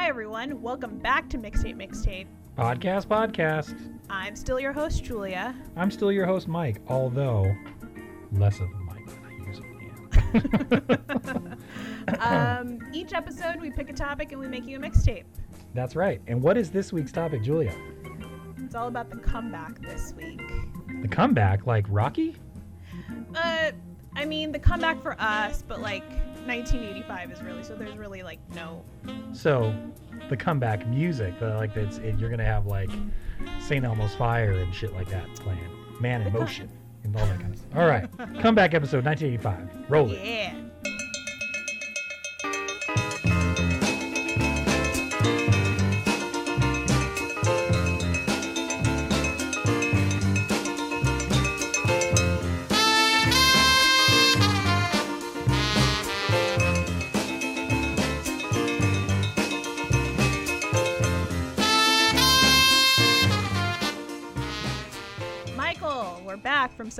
Hi, everyone. Welcome back to Mixtape Mixtape. Podcast, podcast. I'm still your host, Julia. I'm still your host, Mike, although less of a Mike than I usually am. Um, each episode, we pick a topic and we make you a mixtape. That's right. And what is this week's topic, Julia? It's all about the comeback this week. The comeback, like Rocky? Uh, I mean, the comeback for us, but like 1985 is really so. There's really like no. So, the comeback music, the, like that's it, you're gonna have like St. Elmo's Fire and shit like that playing, Man in Motion, and all that kind of stuff. All right, comeback episode 1985. Roll it. Yeah.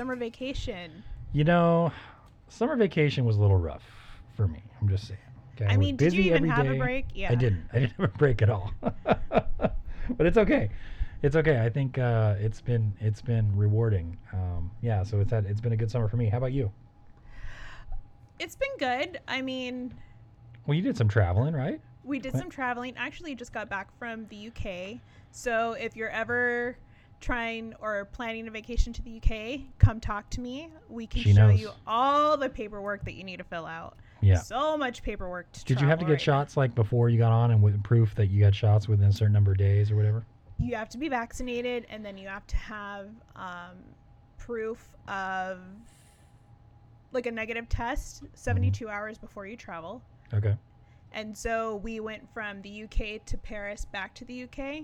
Summer vacation. You know, summer vacation was a little rough for me. I'm just saying. Okay, I was mean, did you even have a break? Yeah. I didn't. I didn't have a break at all. but it's okay. It's okay. I think uh, it's been it's been rewarding. Um, yeah. So it's had it's been a good summer for me. How about you? It's been good. I mean, Well, you did some traveling, right? We did What? some traveling. Actually, just got back from the UK. So if you're ever trying or planning a vacation to the UK, come talk to me. We can She show knows. you all the paperwork that you need to fill out. Yeah. So much paperwork to Did you have to get right now. shots like before you got on and with proof that you got shots within a certain number of days or whatever? You have to be vaccinated, and then you have to have um, proof of like a negative test 72 Mm-hmm. hours before you travel. Okay. And so we went from the UK to Paris back to the UK.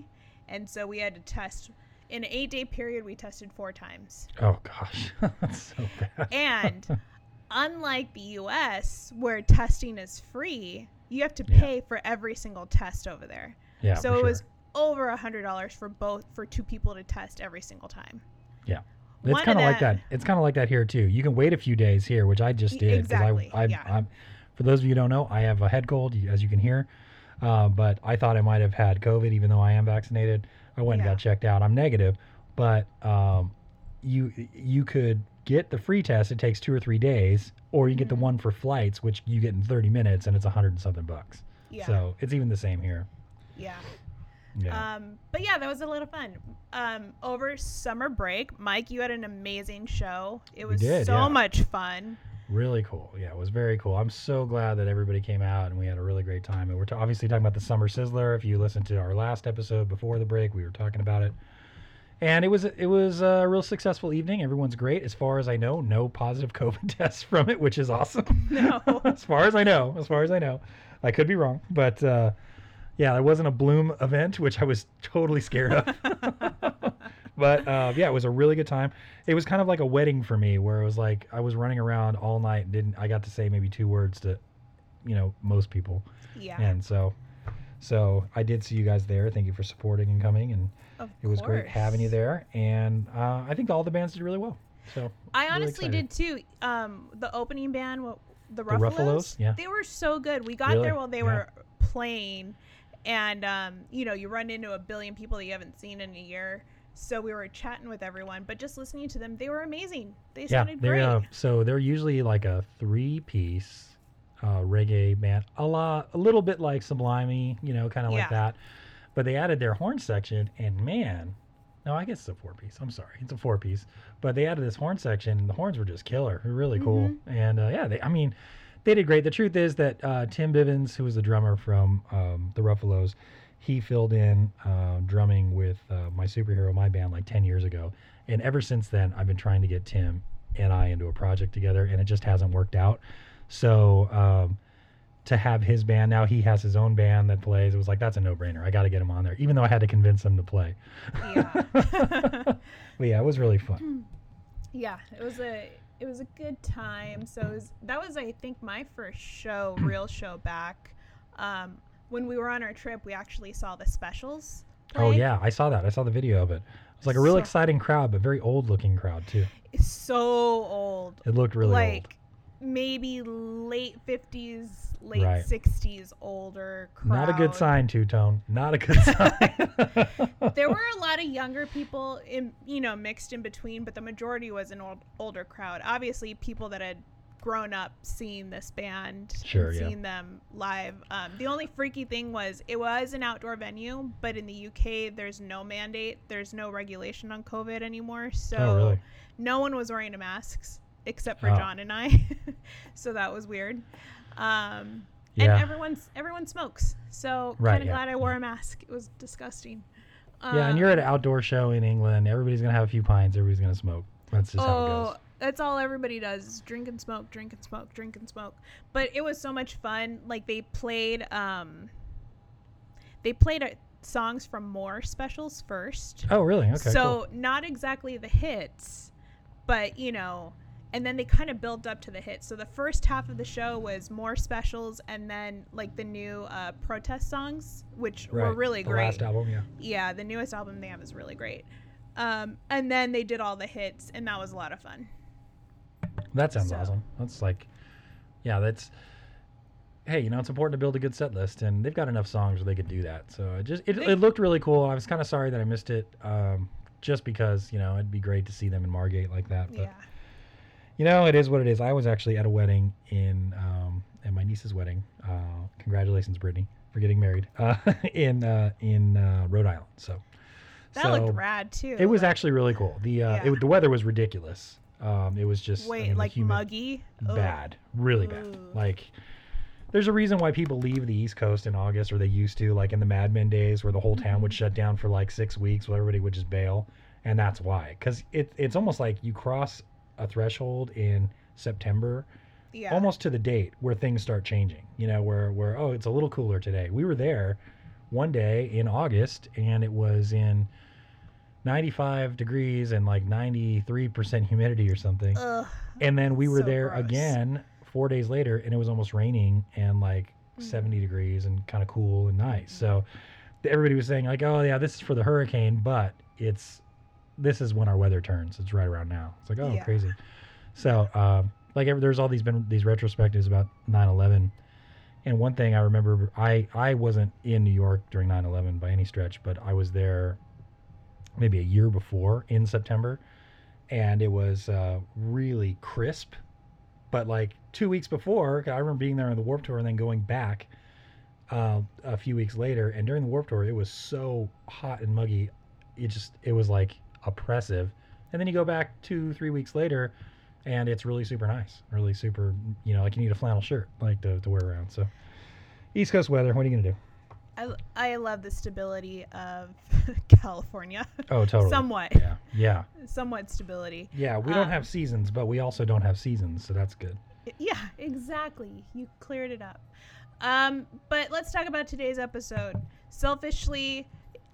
And so we had to test in an eight day period, we tested four times. Oh gosh, that's so bad. And unlike the US, where testing is free, you have to Yeah. pay for every single test over there. yeah. so it sure. was over a hundred dollars for both for two people to test every single time. Yeah. It's One kind of like that- that. It's kind of like that here too. You can wait a few days here, which I just did. exactly, I, I, yeah. I'm, for those of you who don't know, I have a head cold, as you can hear. Uh, but I thought I might have had COVID, even though I am vaccinated. I went Yeah. and got checked out. I'm negative, but um, you you could get the free test. It takes two or three days, or you get the Mhm. one for flights, which you get in 30 minutes, and it's a hundred and something bucks. Yeah. So it's even the same here. yeah. Yeah. Um, but yeah, that was a lot of fun. Um, over summer break, Mike, you had an amazing show. It was did, so yeah. much fun. Really cool. Yeah, it was very cool. I'm so glad that everybody came out and we had a really great time. And we're t- obviously talking about the Summer Sizzler. If you listened to our last episode before the break, we were talking about it. And it was it was a real successful evening. Everyone's great. As far as I know, no positive COVID tests from it, which is awesome. No. as far as I know, as far as I know, I could be wrong, but uh, yeah, there wasn't a Bloom event, which I was totally scared of. But uh, yeah, it was a really good time. It was kind of like a wedding for me, where it was like I was running around all night. and Didn't I got to say maybe two words to, you know, most people, Yeah. and so, so I did see you guys there. Thank you for supporting and coming, and Of it was great having you there. And uh, I think all the bands did really well. So I honestly excited. did too. Um, the opening band, what, the The Ruffalos, Ruffalos, yeah. they were so good. We got Really? there while they Yeah. were playing, and um, you know, you run into a billion people that you haven't seen in a year. So we were chatting with everyone, but just listening to them, they were amazing. They yeah, sounded great. uh, so they're usually like a three-piece uh, reggae band, a lot, a little bit like Sublimey, you know, kind of Yeah. like that. But they added their horn section, and man, no, I guess it's a four-piece. I'm sorry, it's a four-piece. But they added this horn section, and the horns were just killer, They're really cool. Mhm. And uh, yeah, they, I mean, they did great. The truth is that uh, Tim Bivens, who was the drummer from um, the Ruffalos, he filled in uh, drumming with uh, my superhero, my band, like 10 years ago. And ever since then, I've been trying to get Tim and I into a project together, and it just hasn't worked out. So um, to have his band now, he has his own band that plays. It was like that's a no-brainer. I got to get him on there, even though I had to convince him to play. Yeah. but yeah, it was really fun. yeah, it was a it was a good time. So it was, that was I think my first show, real show back. Um, when we were on our trip, we actually saw the specials. Oh yeah, I saw that. I saw the video of it. It was like a real So- exciting crowd, but very old-looking crowd too. So old. It looked really like maybe late 50s, late Right. 60s older crowd. Not a good sign, Two Tone. Not a good sign. There were a lot of younger people in, you know, mixed in between, but the majority was an old, older crowd. Obviously, people that had grown up seeing this band Sure, and yeah. seeing them live. Um, the only freaky thing was it was an outdoor venue, but in the UK, there's no mandate, there's no regulation on COVID anymore. So oh, really? no one was wearing masks except for Oh. John and I. so that was weird. Um, Yeah. And everyone's everyone smokes, so Right, kind of yeah, glad I wore a mask. It was disgusting. yeah, and you're at an Um, outdoor show in England. Everybody's gonna have a few pints. Everybody's gonna smoke. That's just how it oh, goes. That's all everybody does: is drink and smoke, drink and smoke, drink and smoke. But it was so much fun. Like they played, um, they played uh, songs from more specials first. Oh, really? Okay. so cool. not exactly the hits, but you know, and then they kind of built up to the hits. So the first half of the show was more specials, and then like the new uh, protest songs, which were really the great. last album, yeah. Yeah, the newest album they have is really great. Um, and then they did all the hits, and that was a lot of fun. That sounds So- awesome. That's like, yeah, that's. Hey, you know it's important to build a good set list, and they've got enough songs where they could do that. So it just it, it looked really cool. I was kind of sorry that I missed it, um, just because you know it'd be great to see them in Margate like that. But Yeah. you know it is what it is. I was actually at a wedding in um, at my niece's wedding. Uh, congratulations, Brittany, for getting married uh, in uh, in uh, Rhode Island. So That so looked rad too. it was like, actually really cool. The uh, Yeah. it, the weather was ridiculous. Um, it was just I mean, like muggy. Ugh. bad, really bad. Ooh. Like, there's a reason why people leave the East Coast in August, or they used to, like in the Mad Men days, where the whole town would Mhm. shut down for like six weeks, where everybody would just bail, and that's why. Because it, it's almost like you cross a threshold in September, Yeah. almost to the date where things start changing. You know, where where oh, it's a little cooler today. We were there one day in August, and it was in 95 degrees and like 93% humidity or something Ugh. and then we were So there gross. again four days later and it was almost raining and like Mm. 70 degrees and kind of cool and nice so everybody was saying like oh yeah this is for the hurricane but it's this is when our weather turns it's right around now it's like oh Yeah. crazy so um, like there's all these been these retrospectives about 9-11 and one thing i remember i i wasn't in new york during 9-11 by any stretch but i was there maybe a year before in september and it was uh, really crisp. But like two weeks before, I remember being there on the Warped Tour and then going back uh, a few weeks later. And during the Warped Tour, it was so hot and muggy, it just it was like oppressive. And then you go back two, three weeks later, and it's really super nice, really super. You know, like you need a flannel shirt like to, to wear around. So East Coast weather. What are you gonna do? I, I love the stability of California. Oh, totally. Somewhat. Yeah, yeah, Somewhat stability. yeah. We don't Um, have seasons, but we also don't have seasons, so that's good. Yeah, exactly. You cleared it up. Um, but let's talk about today's episode. Selfishly,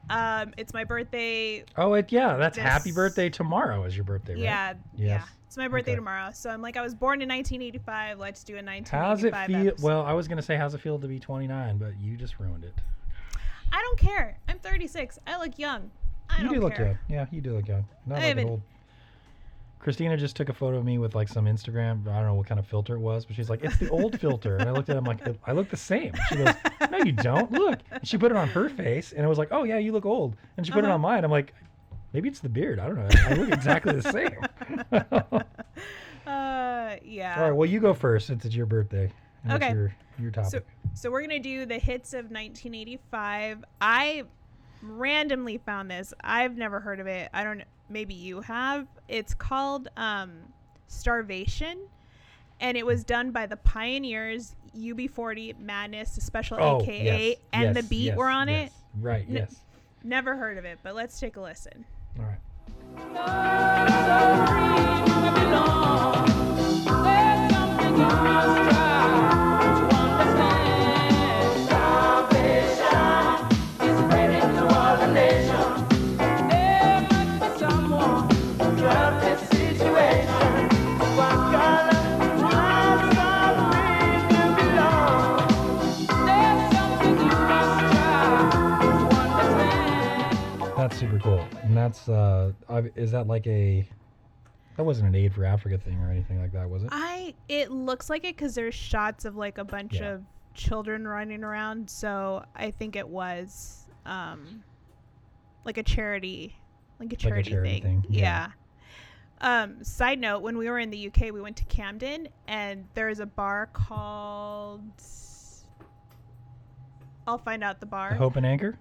um, it's my birthday. Oh, it yeah. That's happy birthday tomorrow is your birthday, right? Yeah, Yes. yeah. It's my birthday Okay. tomorrow. So I'm like, I was born in 1985. Let's do a 1985 How's it feel? episode. Well, I was gonna say how's it feel to be 29, but you just ruined it. I don't care. I'm 36. I look young. I you do look young. Yeah, you do look young. Not I like haven't- old. Christina just took a photo of me with like some Instagram. I don't know what kind of filter it was, but she's like, "It's the old filter," and I looked at it. I'm like, "I look the same." She goes, "No, you don't. Look." And she put it on her face, and it was like, "Oh yeah, you look old." And she put it Uh-huh. on mine. I'm like, "Maybe it's the beard. I don't know. I look exactly the same." Uh, yeah. All right. Well, you go first since it's your birthday. and Okay. Your, your topic. So, so we're gonna do the hits of 1985. I randomly found this. I've never heard of it. I don't. know. Maybe you have. It's called um, Starvation, and it was done by the Pioneers, UB40, Madness, Special oh, AKA, yes, and yes, the beat yes, were on yes. Right. N- Yes. Never heard of it, but let's take a listen. All right. Super cool. And that's uh, is that like a That wasn't an aid for Africa thing or anything like that, was it? I it looks like it because there's shots of like a bunch Yeah. of children running around. So I think it was um like a charity, like a a charity, charity thing. thing, yeah. yeah. Um, side note: When we were in the UK, we went to Camden, and there's a bar called. I'll find out the bar. The Hope and Anchor.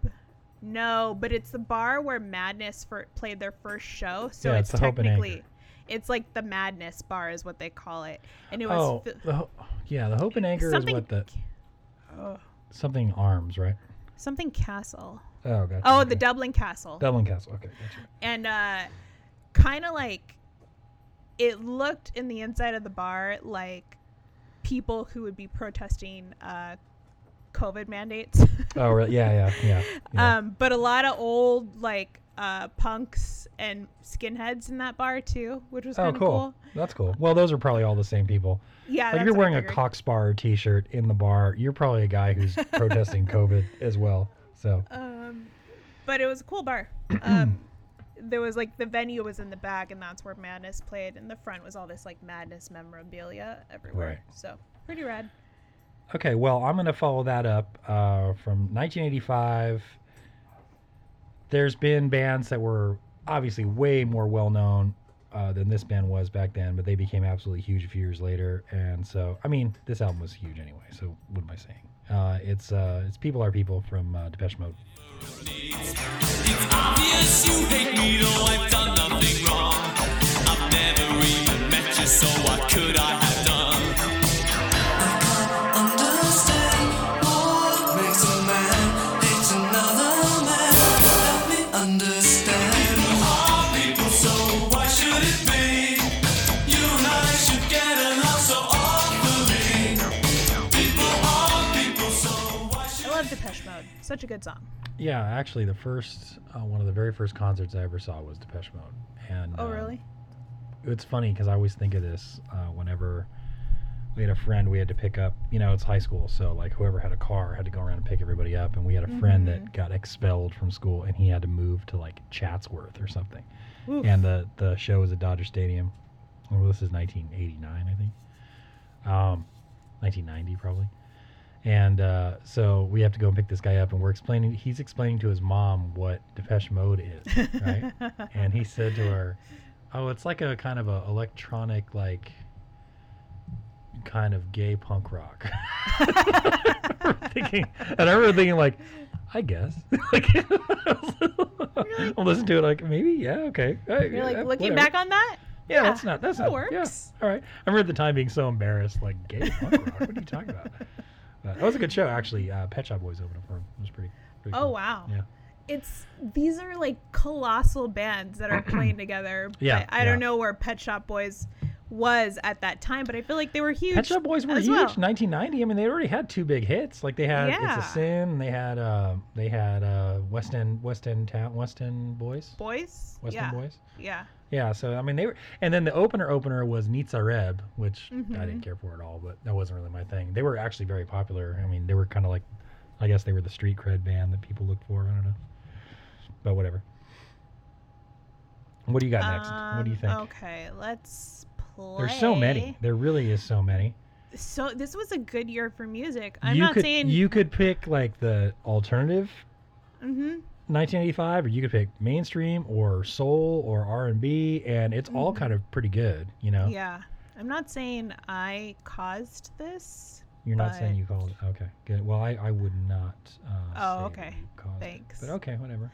No, but it's the bar where Madness for, played their first show. So Yeah, it's, it's the Hope and Anchor. technically, it's like the Madness bar is what they call it, and it was Oh, fi- the, Ho- yeah, the Hope and Anchor is what the oh, something arms, right? something castle. Oh, gotcha. Oh, the. Dublin Castle. Dublin Castle. Okay, gotcha. and uh kind of like it looked in the inside of the bar like people who would be protesting uh covid mandates Oh, really? Yeah, yeah, yeah. yeah. um but a lot of old like uh punks and skinheads in that bar too which was oh, kind of cool. cool. That's cool. Well, those are probably all the same people. yeah like if you're wearing a figured. Cock Sparrer T-shirt in the bar, you're probably a guy who's protesting COVID as well. So, um but it was a cool bar um there was like the venue was in the back and that's where madness played and the front was all this like madness memorabilia everywhere Right. so pretty rad okay, well, I'm going to follow that up uh, from 1985. There's been bands that were obviously way more well known uh, than this band was back then, but they became absolutely huge a few years later. And so, I mean, this album was huge anyway. So, what am I saying? Uh, it's uh, it's People Are People from uh, Depeche Mode. Such a good song. Yeah, actually, the first uh, one of the very first concerts I ever saw was Depeche Mode. And Oh, um, really? it's funny because I always think of this uh, whenever we had a friend we had to pick up. You know, it's high school, so like whoever had a car had to go around and pick everybody up. And we had a friend Mm-hmm. that got expelled from school, and he had to move to like Chatsworth or something. Oof. And the the show was at Dodger Stadium. Well, this is 1989, I think. Um, 1990 probably. And uh, so we have to go and pick this guy up, and we're explaining. He's explaining to his mom what Depeche Mode is, right? and he said to her, "Oh, it's like a kind of a electronic, like kind of gay punk rock." thinking, and I remember thinking, like, I guess. like, I'm listening to it, like maybe, yeah, okay. You're like looking back on that? Yeah, that's not that's that not Yeah, works. all right. I remember at the time being so embarrassed, like gay punk rock. What are you talking about? But that was a good show, actually. Uh, Pet Shop Boys opened up for him. It was pretty. pretty Oh cool. wow. Yeah. It's these are like colossal bands that are playing together. Yeah, I, I don't know where Pet Shop Boys was at that time, but I feel like they were huge. Pet Shop Boys were huge. well. 1990. I mean, they already had two big hits. Like they had Yeah. "It's a Sin." They had uh, they had uh, West End West End Town West End Boys. Boys. West yeah. End Boys. Yeah. Yeah. So I mean, they were. And then the opener opener was Nitzer Ebb, which I Mhm. didn't care for at all. But that wasn't really my thing. They were actually very popular. I mean, they were kind of like, I guess they were the street cred band that people looked for. I don't know. But whatever. What do you got next? What do you Um, think? Okay, let's play. There's so many. There really is so many. So this was a good year for music. I'm you not could saying. you could pick like the alternative hmm 1985 or you could pick mainstream or soul or R&B and it's all kind of pretty good, you know. Yeah. I'm not saying I caused this. You're not saying you called it. Okay. Good. Well, I, I would not uh Oh, okay. caused it. Thanks. But okay, whatever.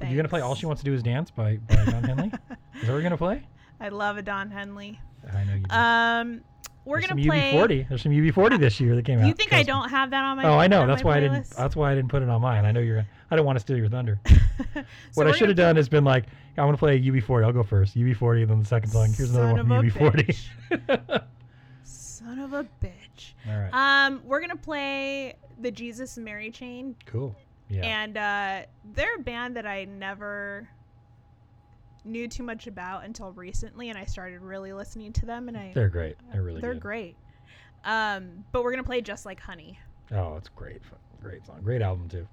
Are you going to play All She Wants to Do Is Dance by by Don Henley? Is that what you're going to play? I love a Don Henley. I know you do. Um, we're There's gonna some play. UB40. There's some UB40 this year that came out. You think I don't have that on my? Oh, I know. That's why I didn't. That's why I didn't put it on mine. I know you're. I don't want to steal your thunder. So what I should have done is been like, I'm gonna play UB40. I'll go first. UB40, then the second song. Here's another one from a UB40. Son of a bitch. All right. Um, we're gonna play the Jesus and Mary Chain, cool. Yeah. and uh, they're a band that I never knew too much about until recently, and I started really listening to them, and I They're great. They're really they're good. great. Um, but we're gonna play just like Honey. Oh, it's great. Great song. Great album too.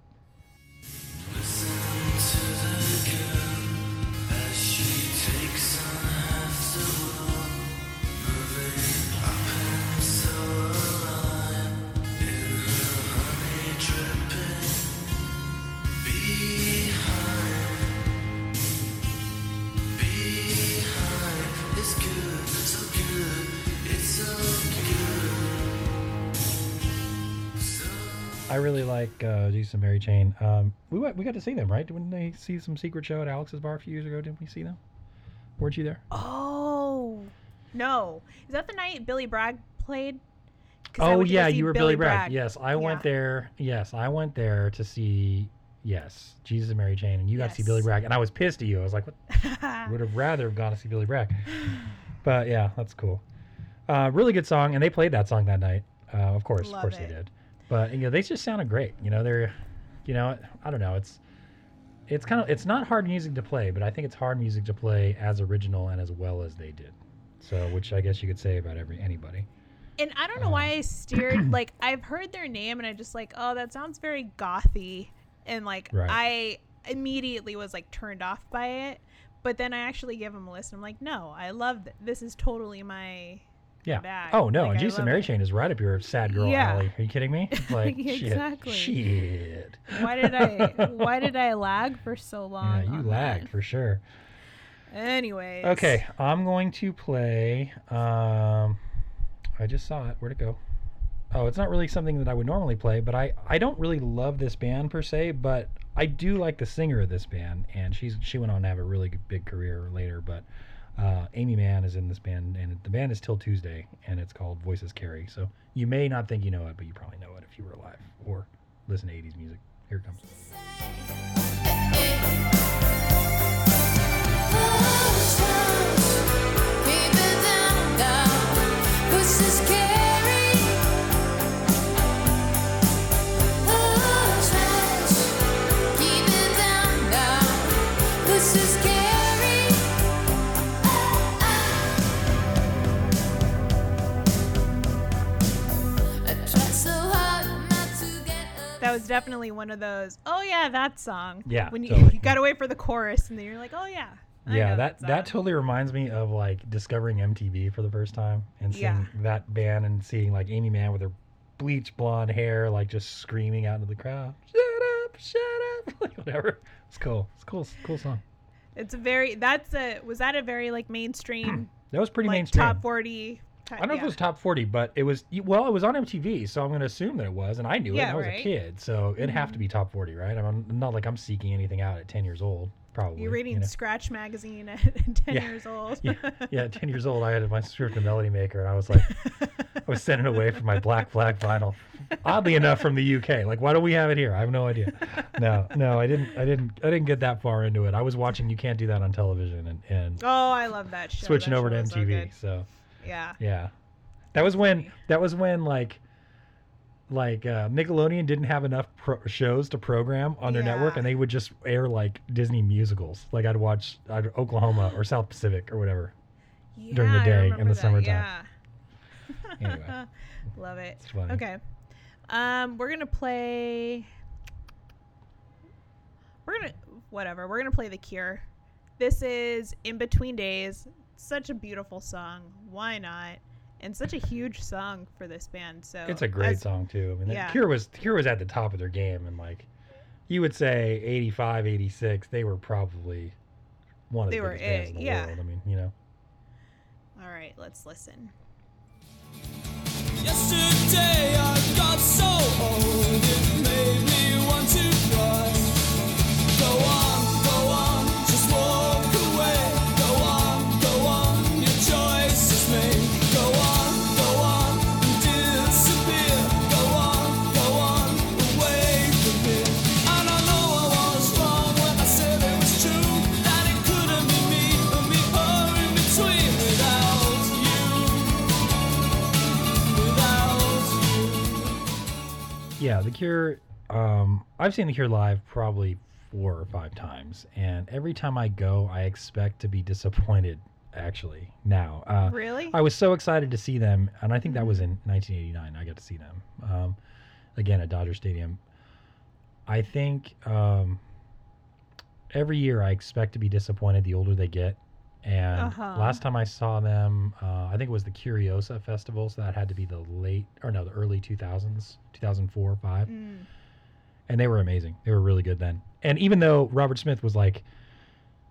I really like uh, Jesus and Mary Chain. Um, we went, we got to see them, right? Didn't they see some secret show at Alex's bar a few years ago? Didn't we see them? Weren't you there? Oh no, is that the night Billy Bragg played? Oh went to go yeah, you were Billy Bragg. Yes, I went there. Yes, I went there to see yes Jesus and Mary Chain, and you got to see Billy Bragg, and I was pissed at you. I was like, what? would have rather have gone to see Billy Bragg. But yeah, that's cool. Uh, really good song, and they played that song that night. Uh, of course, Love of course it. they did. But you know, they just sounded great. You know, they're, you know, I don't know. It's, it's kind of it's not hard music to play, but I think it's hard music to play as original and as well as they did. So, which I guess you could say about every anybody. And I don't know um, why I steered like I've heard their name and I just like, oh, that sounds very gothy, and like Right. I immediately was like turned off by it. But then I actually gave them a listen. I'm like, no, I love th- this. Is totally my Yeah. bag. Oh no, Like, and Jesus Mary it. Chain is right up your sad girl Yeah. alley. Are you kidding me? Like Exactly. shit. Shit. Why did I? why did I lag for so long? Yeah, you lagged that? for sure. Anyways. Okay, I'm going to play. Um, I just saw it. Where'd it go? Oh, it's not really something that I would normally play, but I I don't really love this band per se, but I do like the singer of this band, and she's she went on to have a really big career later. But uh, Aimee Mann is in this band, and the band is 'Til Tuesday, and it's called Voices Carry. So you may not think you know it, but you probably know it if you were alive or listen to 80s music. Here it comes. Definitely one of those. Oh yeah, that song. Yeah, When you, totally. you gotta wait for the chorus, and then you're like, oh yeah. I yeah, know that that, totally reminds me of like discovering MTV for the first time and seeing Yeah. that band and seeing like Aimee Mann with her bleach blonde hair, like just screaming out into the crowd, "Shut up, shut up!" like whatever. It's cool. It's cool. Cool song. It's a very. That's a. Was that a very like mainstream, That was pretty like mainstream. top forty? I don't know if it was top forty, but it was well, it was on MTV, so I'm going to assume that it was, and I knew it. Yeah, and I was right. Mm-hmm. a kid, so it'd have to be top forty, right? I'm not like I'm seeking anything out at ten years old, probably. You're reading you know? Scratch magazine at ten Yeah. years old. yeah, yeah, at 10 years old, I had my script and melody maker, and I was like, I was sending away for my Black Flag vinyl. Oddly enough, from the UK. Like, why don't we have it here? I have no idea. No, no, I didn't, I didn't, I didn't get that far into it. I was watching You Can't Do That on television and, and oh, I love that show. switching That over to show was so MTV. So, yeah. yeah, that was when, that was when like, like uh, Nickelodeon didn't have enough pro- shows to program on their network, and they would just air like Disney musicals. Like I'd watch I'd, Oklahoma or South Pacific or whatever. during the day in the that, summertime. Yeah. Anyway. Love it. Okay. Um, we're gonna play. We're gonna whatever. We're gonna play The Cure. This is In Between Days. Such a beautiful song. Why not? And such a huge song for this band. So It's a great as- song too. I mean, yeah. the Cure was Cure was at the top of their game, and like you would say, 85, 86, they were probably one of They the were biggest bands in the yeah. world. I mean, you know, All right, let's listen. Yesterday I got so old Cure. Um, I've seen the Cure live probably four or five times, and every time I go, I expect to be disappointed. Actually, now, uh, Really? I was so excited to see them, and I think that was in 1989. I got to see them um, again at Dodger Stadium. I think um, every year I expect to be disappointed the older they get. And Uh-huh. last time I saw them, uh, I think it was the Curiosa Festival, so that had to be the late or no, the early 2000s, 2004 5 Mm. and they were amazing. They were really good then. And even though Robert Smith was like,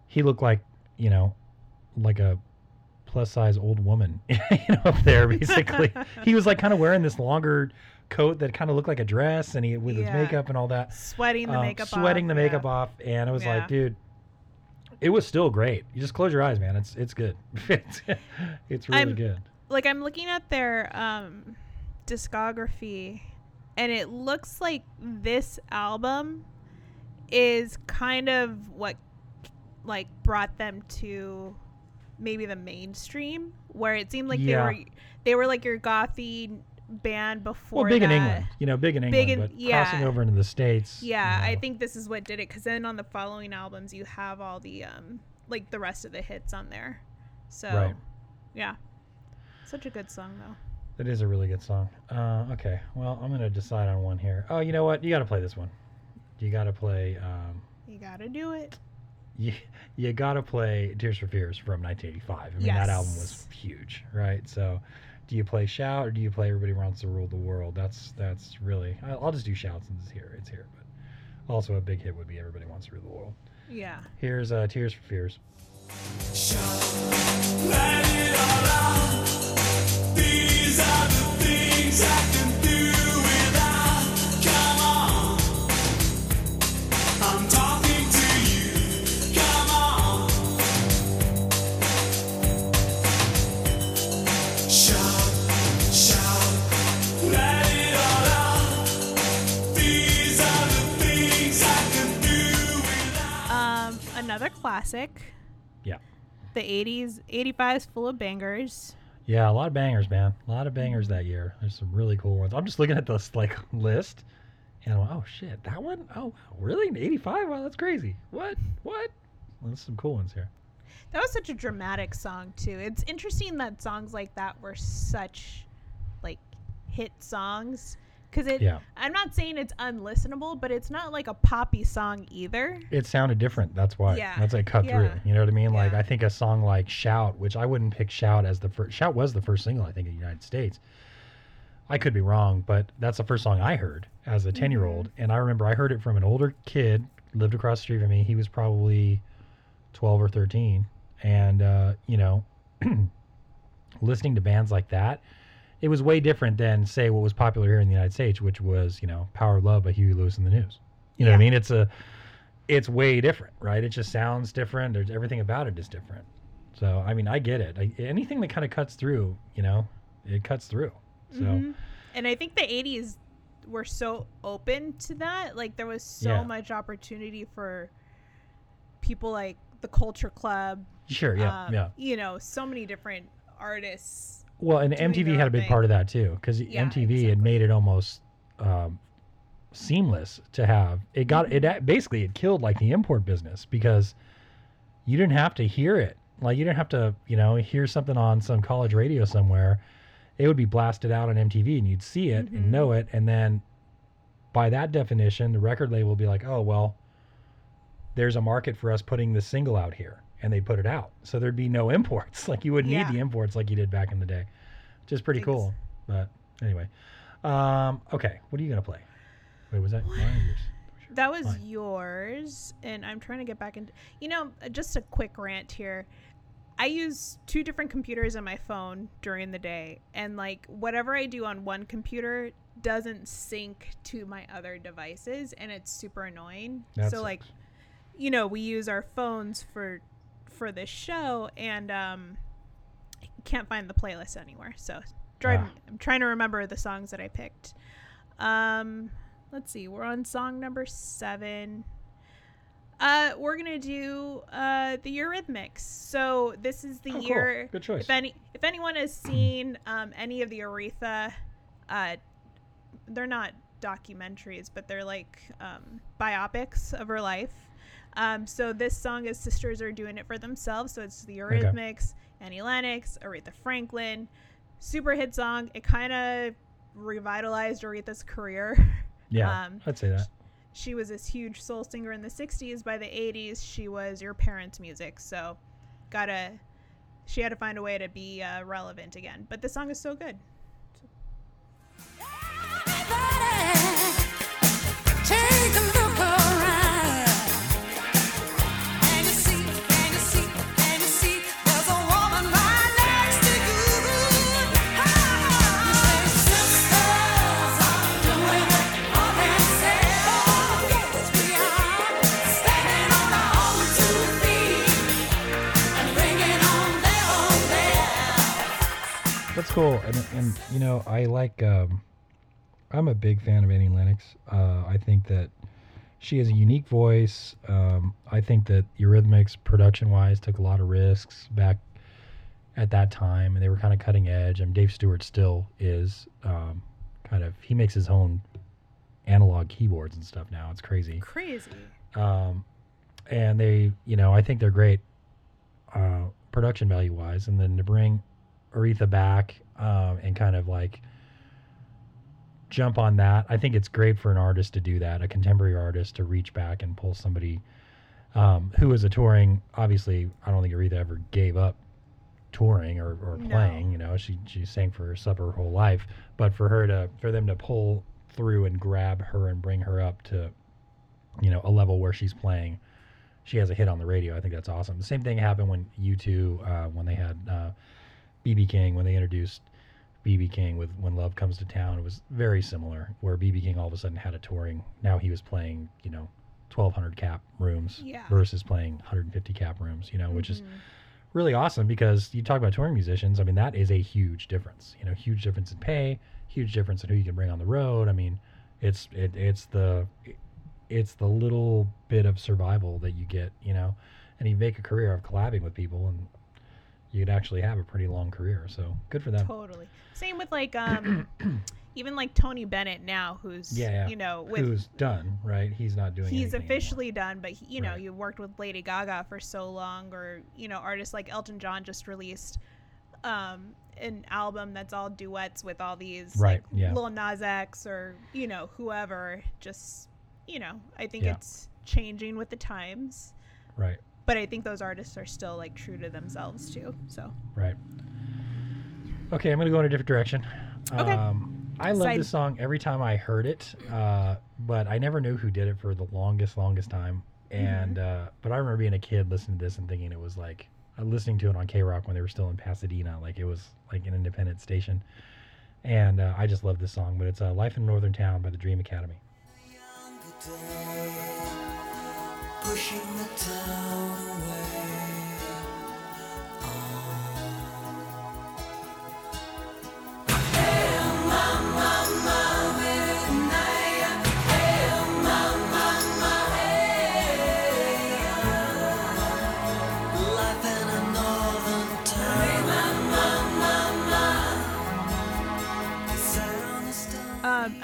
he looked like, you know, like a plus size old woman, you know, up there basically. he was like kind of wearing this longer coat that kind of looked like a dress, and he with his makeup and all that, Sweating the um, makeup sweating off. the makeup yeah. off, and I was Yeah. like, dude. It was still great. You just close your eyes, man. It's it's good. it's, it's really I'm- good. Like I'm looking at their um discography and it looks like this album is kind of what like brought them to maybe the mainstream where it seemed like Yeah. they were they were like your gothy band before Well, big in that. England, you know, big in England, Big in- but yeah. crossing over into the states. Yeah, you I think this is what did it because then on the following albums you have all the um like the rest of the hits on there. So Right. yeah, such a good song though. It is a really good song. Uh, okay, well, I'm gonna decide on one here. Oh, you know what? You got to play this one. You got to play. Um, You gotta do it. you you got to play Tears for Fears from 1985. I mean, that album was huge, right? So, do you play Shout or do you play Everybody Wants to Rule the World? That's that's really. I'll, I'll just do Shout since it's here. It's here, but also a big hit would be Everybody Wants to Rule the World. Yeah. Here's uh, Tears for Fears. Let classic. Yeah. The 80s, 85 is full of bangers. Yeah, a lot of bangers, man. A lot of bangers that year. There's some really cool ones. I'm just looking at this like list, and I'm like, oh shit, that one? Oh, really? 85? Wow, that's crazy. What? What? Well, there's some cool ones here. That was such a dramatic song too. It's interesting that songs like that were such like hit songs because it. Yeah. I'm not saying it's unlistenable, but it's not like a poppy song either. It sounded different. That's why. Yeah, That's like cut yeah. through. You know what I mean? Like Yeah. I think a song like Shout, which I wouldn't pick Shout as the first. Shout was the first single I think in the United States. I could be wrong, but that's the first song I heard as a 10 year old. Mm-hmm. And I remember I heard it from an older kid, lived across the street from me. He was probably 12 or 13. And, uh, you know, listening to bands like that, it was way different than, say, what was popular here in the United States, which was, you know, Power of Love by Huey Lewis and the News. You know what I mean? It's a, it's way different, right? It just sounds different. There's everything about it is different. So, I mean, I get it. I, anything that kind of cuts through, you know, it cuts through. So, Mhm. And I think the 80s were so open to that. Like there was so Yeah. much opportunity for people like the Culture Club. sure, yeah, um, yeah. You know, so many different artists. Well, and MTV had a big thing. part of that too, because Yeah, MTV had made it almost um, seamless to have. It got it basically it killed like the import business because you didn't have to hear it. Like you didn't have to, you know, hear something on some college radio somewhere. It would be blasted out on MTV, and you'd see it and know it, and then by that definition, the record label would be like, "Oh well, there's a market for us putting this single out here," and they'd put it out. So there'd be no imports. Like you wouldn't Yeah. need the imports like you did back in the day, which is pretty Ex- cool. But anyway, um, okay, what are you gonna play? Wait, was that mine yours? That was Fine. yours, and I'm trying to get back into. You know, just a quick rant here. I use two different computers on my phone during the day, and like whatever I do on one computer doesn't sync to my other devices, and it's super annoying. That so like, you know, we use our phones for for this show, and um, I can't find the playlist anywhere. So driving, Ah. I'm trying to remember the songs that I picked. Um, let's see, we're on song number seven. Uh, we're gonna do uh the Eurythmics. So this is the Oh, cool. year. Good choice. If any, if anyone has seen um any of the Aretha, uh, they're not documentaries, but they're like um biopics of her life. Um, so this song is sisters are doing it for themselves. So it's the Eurythmics, Annie Lennox, Aretha Franklin, super hit song. It kind of revitalized Aretha's career. Yeah, um, I'd say that. she was this huge soul singer in the 60s by the 80s she was your parents music so gotta she had to find a way to be uh, relevant again but the song is so good Take cool, and, and you know, I like. Um, I'm a big fan of Annie Lennox. Uh, I think that she has a unique voice. Um, I think that Eurythmics, production-wise, took a lot of risks back at that time, and they were kind of cutting edge. I And Dave Stewart still is um, kind of. He makes his own analog keyboards and stuff now. It's crazy Crazy. um, and they, you know, I think they're great uh, production value wise. And then to bring Aretha back um, and kind of like jump on that, I think it's great for an artist to do that, a contemporary artist to reach back and pull somebody um, who is a touring. Obviously, I don't think Aretha ever gave up touring or, or No. playing. You know, she she sang for herself her whole life, but for her to for them to pull through and grab her and bring her up to you know a level where she's playing she has a hit on the radio i think that's awesome the same thing happened when u2 uh, when they had uh, bb king when they introduced bb king with when love comes to town it was very similar where bb king all of a sudden had a touring now he was playing you know 1200 cap rooms Yeah. versus playing 150 cap rooms you know which is Mhm. really awesome because you talk about touring musicians. I mean, that is a huge difference. You know, huge difference in pay, huge difference in who you can bring on the road. I mean, it's it, it's the it's the little bit of survival that you get. You know, and you make a career of collabing with people, and you could actually have a pretty long career. So good for them. Totally. Same with like um even like Tony Bennett now who's Yeah, yeah. you know with Who's done right? He's not doing. he's anything anymore. officially done but he, you know Right. you worked with lady gaga for so long or you know artists like elton john just released um an album that's all duets with all these Right, like yeah. lil nas x or you know whoever just you know i think Yeah. it's changing with the times right. But i think those artists are still like true to themselves too so Right. Okay, I'm gonna go in a different direction. Okay. Um, I love Side- this song every time I heard it, uh, but I never knew who did it for the longest, longest time. And uh, but I remember being a kid listening to this and thinking it was like uh, listening to it on KROQ when they were still in Pasadena, like it was like an independent station. And uh, I just love this song, but it's uh, "Life in a Northern Town" by the Dream Academy. Pushing the town away. Oh. Life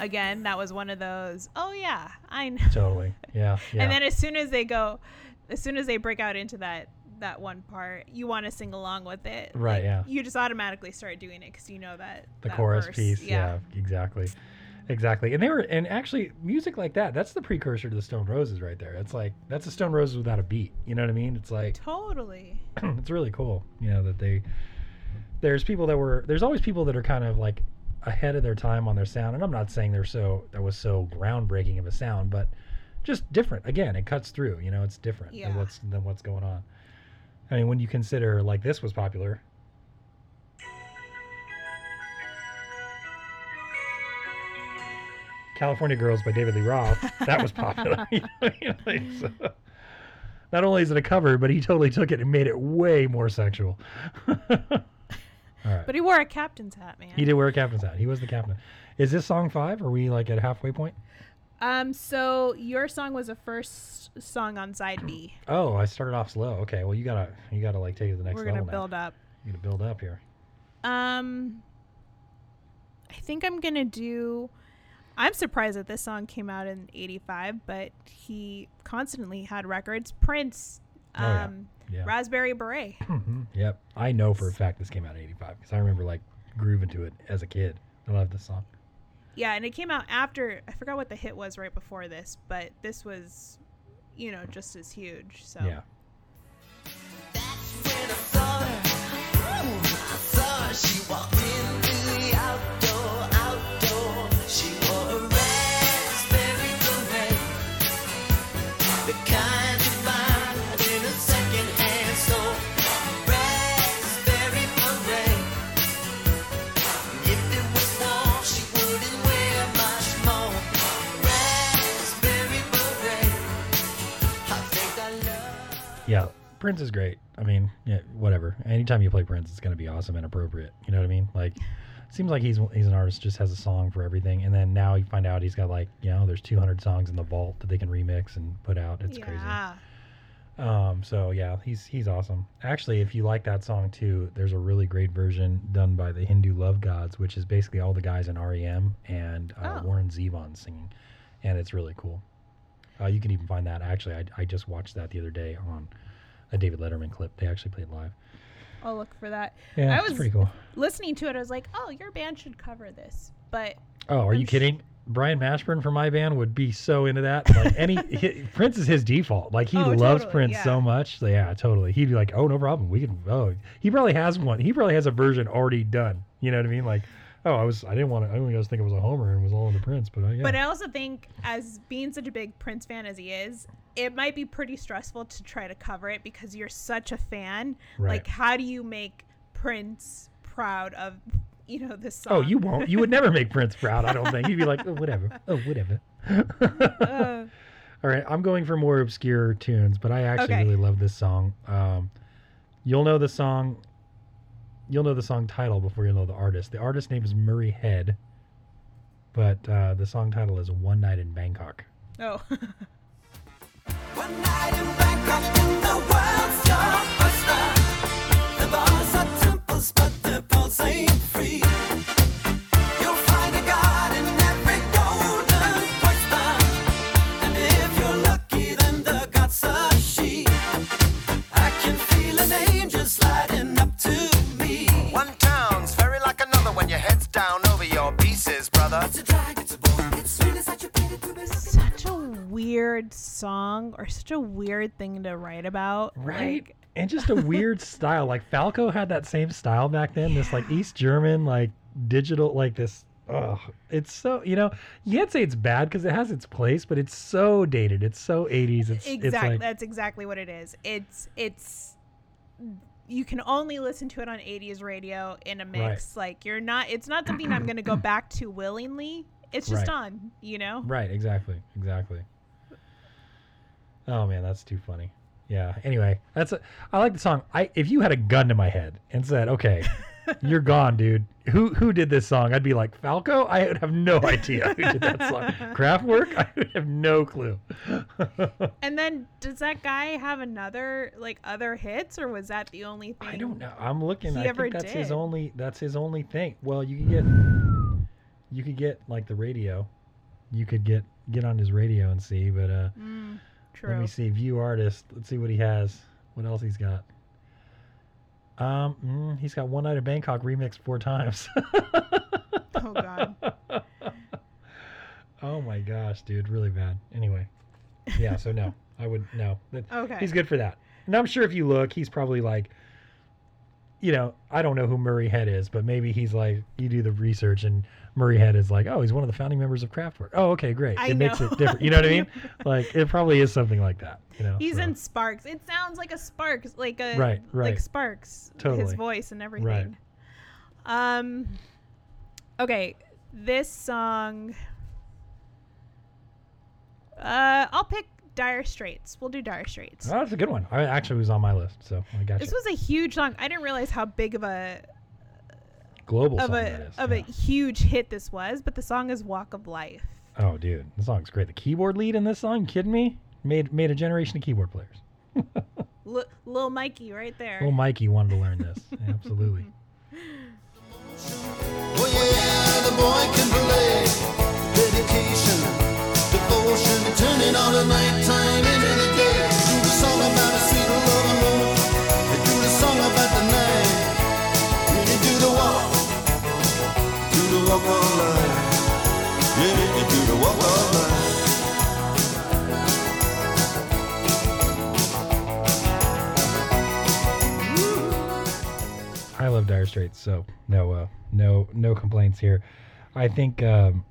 again that was one of those oh yeah i know Totally, yeah, yeah. and then as soon as they go as soon as they break out into that that one part you want to sing along with it Right, Like, yeah. you just automatically start doing it because you know that the that chorus verse. piece yeah. exactly exactly and they were and actually music like that that's the precursor to the stone roses right there it's like that's the stone roses without a beat you know what i mean it's like totally it's really cool you know that they there's people that were there's always people that are kind of like ahead of their time on their sound and i'm not saying they're so that was so groundbreaking of a sound but just different again it cuts through you know it's different Yeah. than what's than what's going on i mean when you consider like this was popular California Girls by David Lee Roth. That was popular. You know what I mean? Like, so- not only is it a cover, but he totally took it and made it way more sexual. Right. but he wore a captain's hat man He did wear a captain's hat. He was the captain. Is this song five? Are we like at a halfway point? um so your song was the first song on side b Oh, I started off slow. Okay, well you gotta you gotta like take it to the next we're gonna level now. build up You gotta build up here. um i think i'm gonna do i'm surprised that this song came out in 85 but he constantly had records prince Oh, yeah. Yeah. raspberry beret Mhm. Yep. I know for a fact this came out in '85 because I remember like grooving to it as a kid. I love this song. Yeah, and it came out after I forgot what the hit was right before this, but this was, you know, just as huge. So Yeah. When I saw her, ooh, I saw her. She walked Prince is great. I mean, yeah, whatever. Anytime you play Prince, it's gonna be awesome and appropriate. You know what I mean? Like, seems like he's he's an artist just has a song for everything and then now you find out he's got like you know there's 200 songs in the vault that they can remix and put out it's crazy yeah. um so yeah he's he's awesome actually if you like that song too there's a really great version done by the hindu love gods which is basically all the guys in rem and uh, Oh. warren zevon singing and it's really cool uh, you can even find that actually I, I just watched that the other day on a david letterman clip they actually played live I'll look for that. yeah I was- pretty cool Listening to it, I was like, "Oh, your band should cover this." But Oh, are I'm you sh- kidding? Brian Mashburn from my band would be so into that. Like any hi- Prince is his default. Like he Oh, loves totally, Prince yeah. so much. So yeah, totally. He'd be like, "Oh, no problem. We can." Oh, he probably has one. He probably has a version already done. You know what I mean? Like, oh, I was I didn't want to. I only was think it was a Homer and was all into Prince, but yeah. But I also think, as being such a big Prince fan as he is, it might be pretty stressful to try to cover it because you're such a fan. Right. Like, how do you make Prince proud of, you know, this song? oh, you won't. You would never make Prince proud. I don't think. You'd be like, oh, whatever. Oh, whatever. Uh, All right, I'm going for more obscure tunes, but I actually Okay. really love this song. Um, you'll know the song. You'll know the song title before you'll know the artist. The artist name is Murray Head, but uh, the song title is "One Night in Bangkok." oh. In the bars are temples, but the pulse ain't free. Weird song or such a weird thing to write about. Right. Like, and just a weird style. Like Falco had that same style back then. This like East German, like digital, like this. Oh, it's so you know you can't say it's bad because it has its place, but it's so dated. It's so 80s. It's exactly. it's like That's exactly what it is. It's it's you can only listen to it on 80s radio in a mix. Like you're not. It's not something I'm going to go back to willingly. It's just Right. on. You know. Right, exactly, exactly. Oh man, that's too funny. Yeah. Anyway, that's a, I like the song. I if you had a gun to my head and said, "Okay, you're gone, dude. Who who did this song?" I'd be like, "Falco." I would have no idea who did that song. Kraftwerk. I would have no clue. And then does that guy have another like other hits or was that the only thing? I don't know. I'm looking. I think that's his only. That's his only thing. Well, you could get. You could get like the radio. You could get get on his radio and see, but uh. Mm, Let me see. View artist. Let's see what he has. What else he's got? Um, mm, he's got One Night in Bangkok remixed four times. Oh god. oh my gosh, dude, really bad. Anyway, yeah. So no, I would no. Okay. He's good for that. And I'm sure if you look, he's probably like, you know, I don't know who Murray Head is, but maybe he's like, you do the research and Murray Head is like, oh, he's one of the founding members of Kraftwerk. Oh, okay, great. I it makes it different. You know what I mean? Like, it probably is something like that. You know, He's so. in Sparks. It sounds like a Sparks, like a Right, like right. Sparks. His voice and everything. Right. Um. Okay, this song. Uh, I'll pick Dire Straits. We'll do Dire Straits. Oh, that's a good one. I actually was on my list, so I got This you. was a huge song. I didn't realize how big of a Global of song a that is. of yeah. a huge hit this was, but the song is "Walk of Life." Oh, dude, the song's great. The keyboard lead in this song, you kidding me? Made made a generation of keyboard players. L- Lil Mikey, right there. Little Mikey wanted to learn this. Absolutely. Oh yeah, the boy can play. Dedication, devotion, turning all the nighttime walk of life. Do the walk of life. I love Dire Straits, so no uh, no no complaints here. I think um,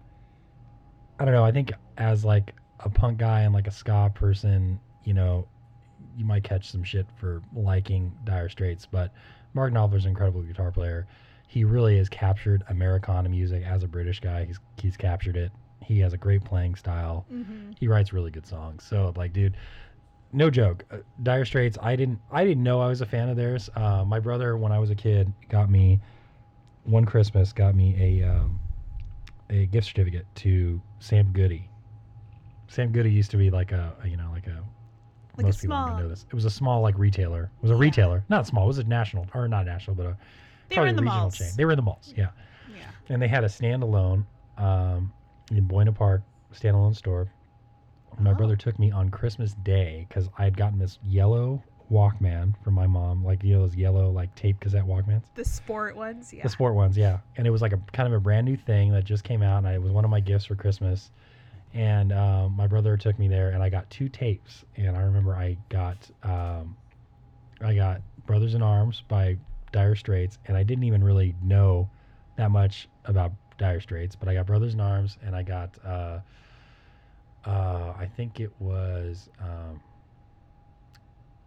I don't know. I think as like a punk guy and like a ska person, you know, you might catch some shit for liking Dire Straits, but Mark Knopfler's an incredible guitar player. He really has captured Americana music as a British guy. He's he's captured it. He has a great playing style. Mm-hmm. He writes really good songs. So like, dude, no joke. Uh, Dire Straits. I didn't. I didn't know I was a fan of theirs. Uh, my brother, when I was a kid, got me one Christmas got me a um, a gift certificate to Sam Goody. Sam Goody used to be like a, a, you know like a Like a most people aren't gonna small- know this. It was a small like retailer. It was a Yeah. retailer, not small. It was a national or not national, but a They were probably in the malls. chain. They were in the malls, yeah. Yeah. And they had a standalone um, in Buena Park standalone store. My Oh. brother took me on Christmas Day because I had gotten this yellow Walkman from my mom, like you know those yellow like tape cassette Walkmans. The sport ones, yeah. The sport ones, yeah. And it was like a kind of a brand new thing that just came out, and I, it was one of my gifts for Christmas. And um, my brother took me there, and I got two tapes. And I remember I got um, I got Brothers in Arms by Dire Straits, and I didn't even really know that much about Dire Straits, but I got Brothers in Arms, and I got uh, uh, I think it was. Um,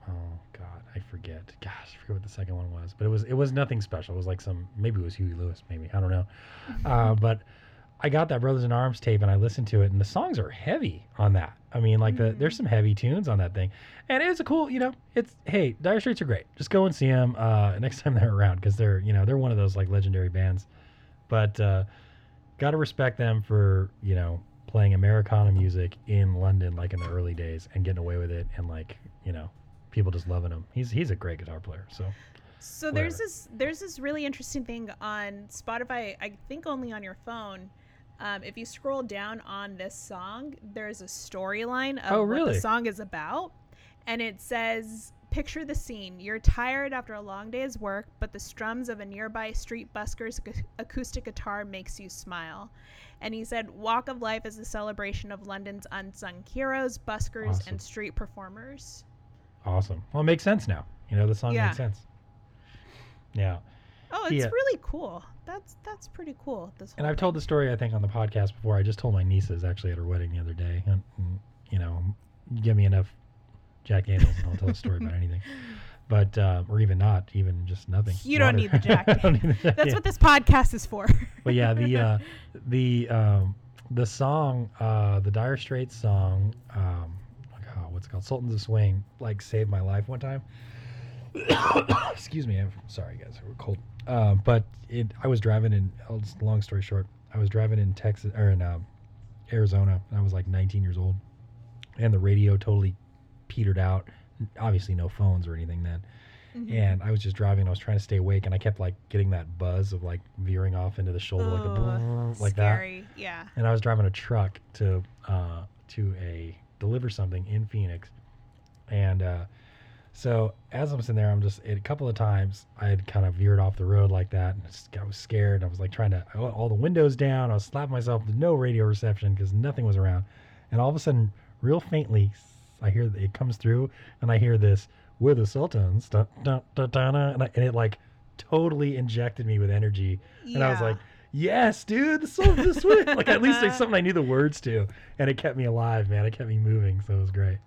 Oh God, I forget. Gosh, I forget what the second one was, but it was it was nothing special. It was like some maybe it was Huey Lewis, maybe I don't know. Uh, but I got that Brothers in Arms tape and I listened to it, and the songs are heavy on that. I mean, like the there's some heavy tunes on that thing, and it's a cool, you know, it's hey, Dire Straits are great. Just go and see them uh, next time they're around because they're you know they're one of those like legendary bands. But uh, got to respect them for you know playing Americana music in London like in the early days and getting away with it and like you know people just loving him. He's he's a great guitar player. So So there's this there's this really interesting thing on Spotify. I think only on your phone. Um, if you scroll down on this song, there's a storyline of Oh, what the song is about, and it says, "Picture the scene: You're tired after a long day's work, but the strums of a nearby street busker's acoustic guitar makes you smile." And he said, "Walk of Life is a celebration of London's unsung heroes, buskers, Awesome. and street performers." awesome. Well, it makes sense now. You know the song Yeah. makes sense. Yeah, Oh, it's Yeah. really cool. That's that's pretty cool. This and I've told the story I think on the podcast before. I just told my nieces actually at her wedding the other day, and, and, you know, give me enough Jack Daniels and I'll tell a story about anything. But uh, or even not, even just nothing. You don't need the Jack I don't need the Jack That's what this podcast is for. but yeah, the uh, the um, the song, uh, the Dire Straits song, um, oh, what's it called? Sultans of Swing, like saved my life one time. Excuse me, I'm sorry guys, we're cold. Uh, but it, I was driving in. Long story short, I was driving in Texas or in um Arizona, and I was like 19 years old, and the radio totally petered out. Obviously, no phones or anything then and I was just driving. I was trying to stay awake, and I kept like getting that buzz of like veering off into the shoulder, like a like that. Yeah. And I was driving a truck to uh, to a deliver something in Phoenix, and uh, so as I'm sitting there, I'm just a couple of times I had kind of veered off the road like that, and just- I was scared. I was like trying to all the windows down. I was slapping myself. No radio reception because nothing was around, and all of a sudden, real faintly, I hear it comes through, and I hear this "We're the Sultans," dun, dun, dun, dun, and, I, and it like totally injected me with energy, and I was like. Yes, dude, the the like at least it's something I knew the words to, and it kept me alive, man. It kept me moving, so it was great.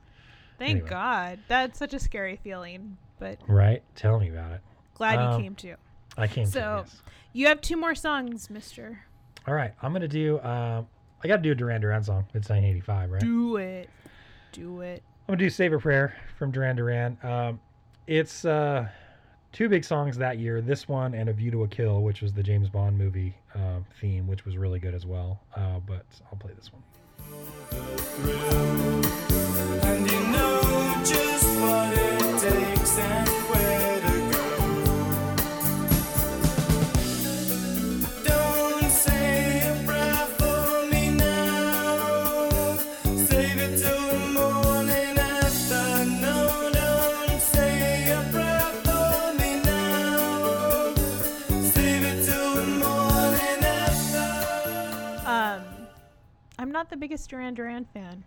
Thank anyway. God. That's such a scary feeling, but Right? Tell me about it. glad Um, you came to. I came to So- yes. You have two more songs, Mister. All right, I'm gonna do. Um, I got to do a Duran Duran song. It's 1985, right? Do it. Do it. I'm gonna do "Save a Prayer" from Duran Duran. Um, it's uh, two big songs that year. This one and "A View to a Kill," which was the James Bond movie um, theme, which was really good as well. Uh, but I'll play this one. Um, I'm not the biggest Duran Duran fan.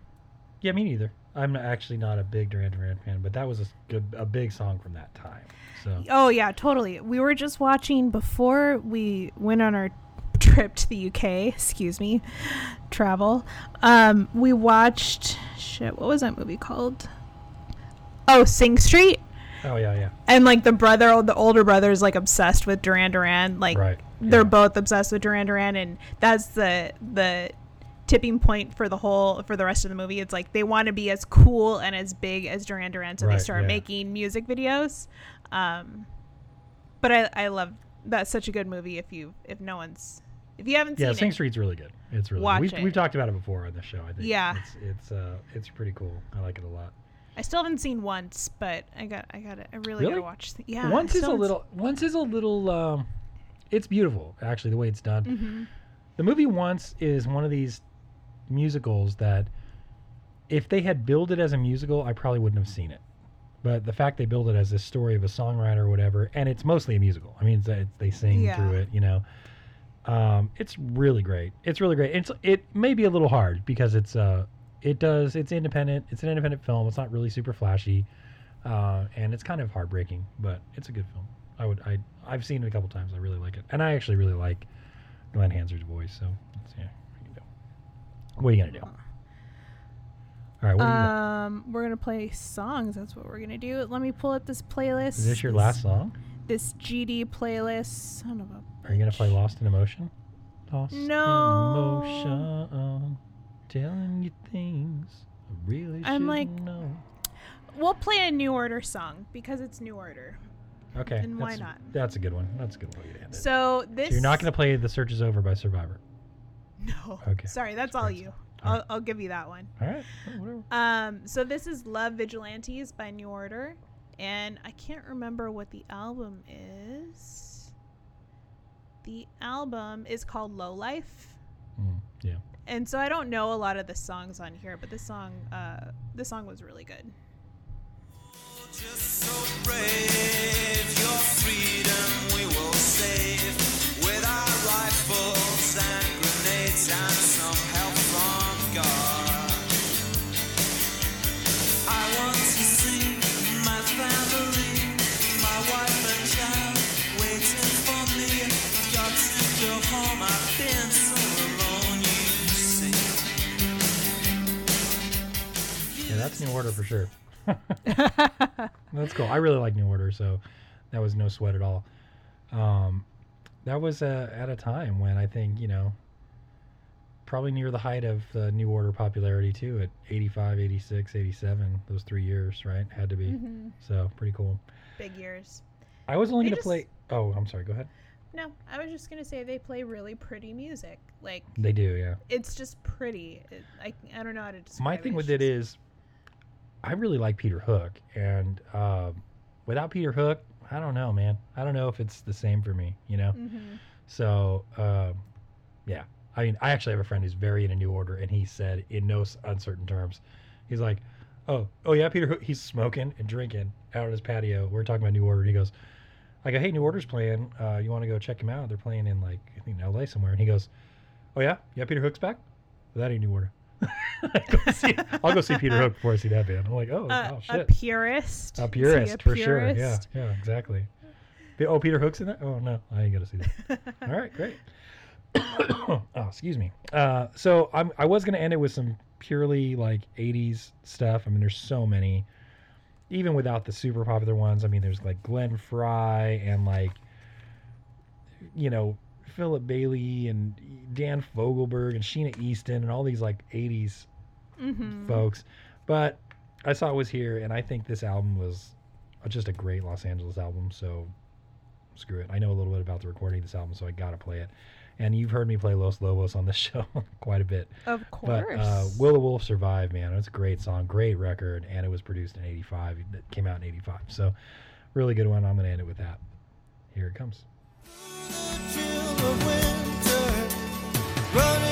Yeah, me neither. I'm actually not a big Duran Duran fan, but that was a good, a big song from that time. So Oh yeah, totally. We were just watching before we went on our trip to the UK. Excuse me, travel. Um, we watched shit. What was that movie called? Oh, Sing Street. Oh yeah, yeah. And like the brother, the older brother is like obsessed with Duran Duran. Like Right. they're yeah. both obsessed with Duran Duran, and that's the the tipping point for the whole for the rest of the movie. It's like they want to be as cool and as big as Duran Duran, so they start yeah. making music videos. Um, but I I love that's such a good movie. If you if no one's if you haven't seen it. Yeah, seen Sing it, Street's really good. It's really Watch good. We've, it. we've talked about it before on the show. I think. Yeah. It's it's uh it's pretty cool. I like it a lot. I still haven't seen once, but I got I got it. I really, Really? gotta watch. The, yeah, once is a little. Once is a little. Um, it's beautiful, actually, the way it's done. Mm-hmm. The movie Once is one of these musicals that, if they had billed it as a musical, I probably wouldn't have seen it. But the fact they build it as this story of a songwriter or whatever, and it's mostly a musical. I mean, it's, it's, they sing Yeah. through it, you know. Um, it's really great. It's really great. It's it may be a little hard because it's uh it does it's independent. It's an independent film. It's not really super flashy, uh, and it's kind of heartbreaking, but it's a good film. I would I I've seen it a couple times. I really like it, and I actually really like Glen Hansard's voice. So that's, yeah, what are you gonna do? What are you gonna do? All right, what do you? Um, we're gonna play songs. That's what we're gonna do. Let me pull up this playlist. Is this your last song? This GD playlist. Son of a. Are you gonna play Lost in Emotion? Lost No. in Emotion, telling you things I really I'm should like- know. We'll play a New Order song because it's New Order. Okay, and why not? That's a good one. That's a good way to end it. So, So this. you're not gonna play "The Search Is Over" by Survivor. No. Okay. Sorry, that's all you. All I'll, right. I'll give you that one. All right, whatever. Um, so this is Love Vigilantes by New Order, and I can't remember what the album is. The album is called Low Life, Mm, yeah. and so I don't know a lot of the songs on here, but this song, uh, this song was really good. New Order for sure. that's cool. I really like New Order, so that was no sweat at all. Um, that was uh, at a time when I think you know, probably near the height of the New Order popularity too, at 85, 86, 87, those three years, right? Had to be. Mm-hmm. So pretty cool. Big years. I was only gonna just- play. Oh, I'm sorry. Go ahead. No, I was just gonna say they play really pretty music. Like They do, yeah. it's just pretty. It, I I don't know how to describe. My thing it. with just- is, I really like Peter Hook, and uh, without Peter Hook, I don't know, man. I don't know if it's the same for me, you know. Mhm. So, um, yeah. I mean, I actually have a friend who's very into New Order, and he said in no uncertain terms, he's like, "Oh, oh yeah, Peter Hook. He's smoking and drinking out on his patio. We're talking about New Order. He goes, I go, hey, New Order's playing. Uh, you want to go check him out? They're playing in like I think L.A. somewhere. And he goes, Oh yeah, yeah, Peter Hook's back. Well, that ain't New Order. Go see- I'll go see Peter Hook before I see that band. I'm like, oh, Uh, oh a shit, purist. a Is he purist for sure. Yeah, yeah, exactly. Oh, Peter Hook's in that? Oh no, I ain't got to see that. All right, great. oh, excuse me. Uh, so I'm, I was gonna end it with some purely like '80s stuff. I mean, there's so many, even without the super popular ones. I mean, there's like Glenn Frey and like, you know, Philip Bailey and Dan Fogelberg and Sheena Easton and all these like '80s Mhm. folks. But I saw it was here, and I think this album was just a great Los Angeles album. So screw it. I know a little bit about the recording of this album, so I gotta play it. And you've heard me play Los Lobos on this show quite a bit. Of course. But uh, Will the Wolf Survive, man, it's a great song, great record, and it was produced in '85. It came out in '85, so really good one. I'm gonna end it with that. Here it comes. Of winter, running